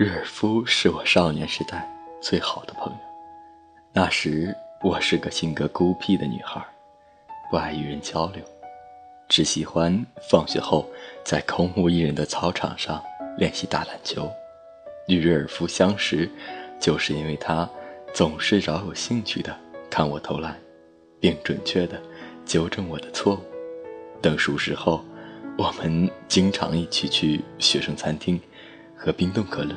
瑞尔夫是我少年时代最好的朋友。那时我是个性格孤僻的女孩，不爱与人交流，只喜欢放学后在空无一人的操场上练习打篮球。与瑞尔夫相识，就是因为他总是饶有兴趣地看我投篮，并准确地纠正我的错误。等熟识后，我们经常一起去学生餐厅喝冰冻可乐。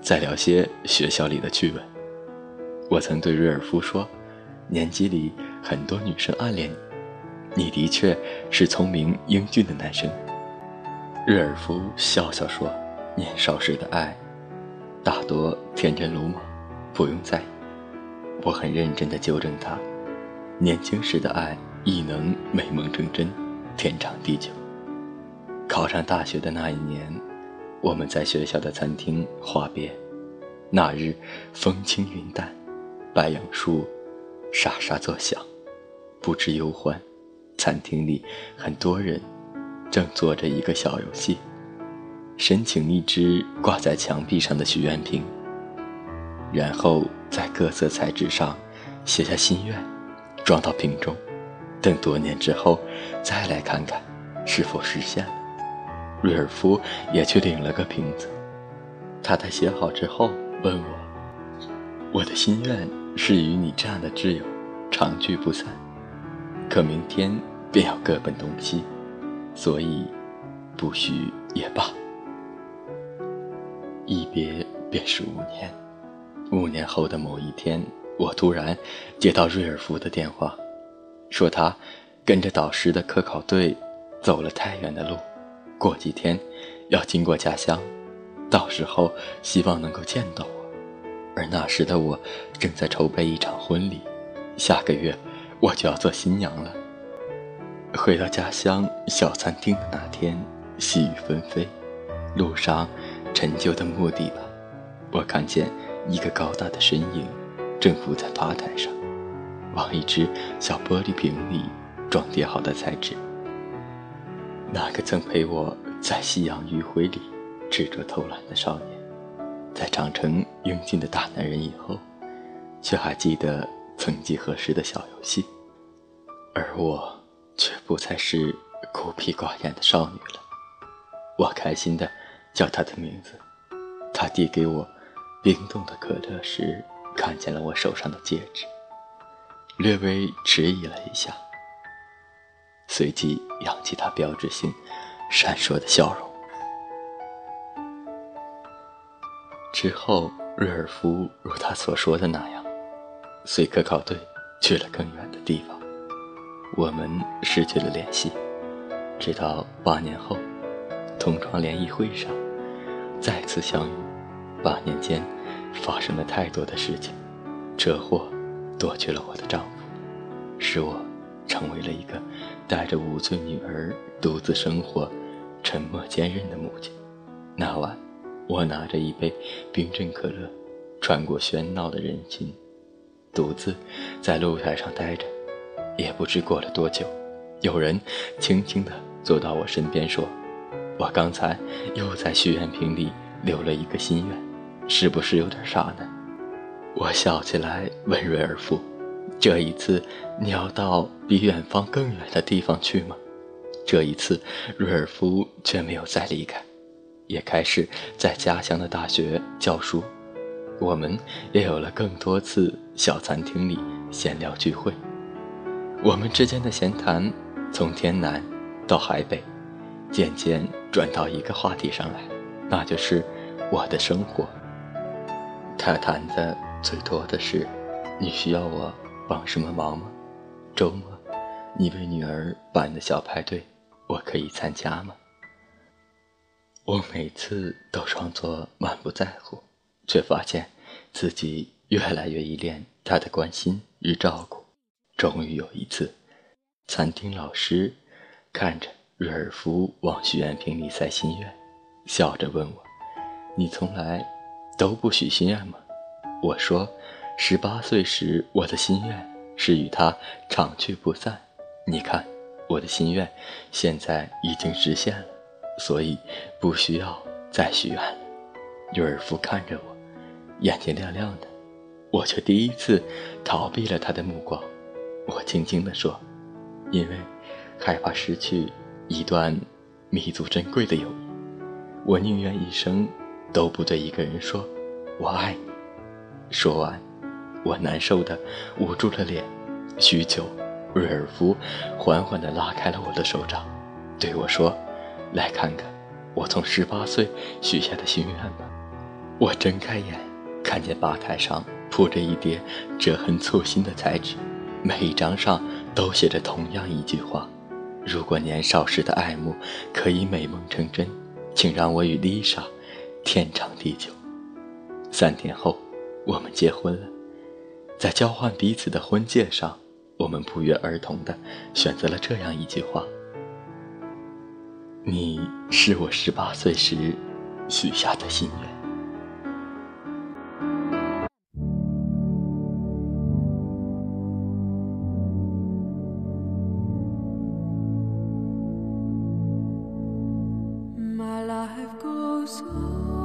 再聊些学校里的趣闻。我曾对瑞尔夫说：“年级里很多女生暗恋你，你的确是聪明英俊的男生。”瑞尔夫笑笑说：“年少时的爱，大多天真鲁莽，不用在意。”我很认真地纠正他：“年轻时的爱亦能美梦成真，天长地久。”考上大学的那一年。我们在学校的餐厅话别，那日风轻云淡，白杨树沙沙作响，不知忧欢。餐厅里很多人正做着一个小游戏，申请一只挂在墙壁上的许愿瓶，然后在各色彩纸上写下心愿，装到瓶中，等多年之后再来看看是否实现了。瑞尔夫也去领了个瓶子，他在写好之后问我：“我的心愿是与你这样的挚友长聚不散，可明天便要各奔东西，所以不许也罢。”一别便是五年，五年后的某一天，我突然接到瑞尔夫的电话，说他跟着导师的科考队走了太远的路。过几天，要经过家乡，到时候希望能够见到我。而那时的我正在筹备一场婚礼，下个月我就要做新娘了。回到家乡小餐厅的那天，细雨纷飞，路上陈旧的木地板，我看见一个高大的身影正伏在吧台上，往一只小玻璃瓶里装叠好的彩纸。那个曾陪我在夕阳余晖里执着偷懒的少年，在长成英俊的大男人以后，却还记得曾几何时的小游戏，而我却不再是孤僻寡言的少女了。我开心地叫他的名字，他递给我冰冻的可乐时，看见了我手上的戒指，略微迟疑了一下。随即扬起他标志性、闪烁的笑容。之后，瑞尔夫如他所说的那样，随科考队去了更远的地方。我们失去了联系，直到八年后，同窗联谊会上再次相遇。八年间发生了太多的事情，车祸夺去了我的丈夫，使我。成为了一个带着五岁女儿独自生活、沉默坚韧的母亲。那晚，我拿着一杯冰镇可乐，穿过喧闹的人群，独自在露台上待着。也不知过了多久，有人轻轻地走到我身边，说：“我刚才又在许愿瓶里留了一个心愿，是不是有点傻呢？”我笑起来，温润而富。这一次，你要到比远方更远的地方去吗？这一次，瑞尔夫却没有再离开，也开始在家乡的大学教书。我们也有了更多次小餐厅里闲聊聚会。我们之间的闲谈，从天南到海北，渐渐转到一个话题上来，那就是我的生活。他谈的最多的是，你需要我。帮什么忙吗？周末，你为女儿办的小派对，我可以参加吗？我每次都装作满不在乎，却发现自己越来越依恋她的关心与照顾。终于有一次，餐厅老师看着瑞尔夫往许愿瓶里塞心愿，笑着问我：“你从来都不许心愿吗？”我说。十八岁时，我的心愿是与他长聚不散。你看，我的心愿现在已经实现了，所以不需要再许愿了。约尔夫看着我，眼睛亮亮的，我却第一次逃避了他的目光。我轻轻地说：“因为害怕失去一段弥足珍贵的友谊，我宁愿一生都不对一个人说‘我爱你’。”说完，我难受的捂住了脸。许久，瑞尔夫缓缓地拉开了我的手掌，对我说：“来看看我从十八岁许下的心愿吧。”我睁开眼，看见吧台上铺着一叠折痕簇新的彩纸，每一张上都写着同样一句话：“如果年少时的爱慕可以美梦成真，请让我与丽莎天长地久。”三天后，我们结婚了，在交换彼此的婚戒上。我们不约而同的选择了这样一句话：“你是我十八岁时许下的心愿。” storm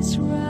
It's right.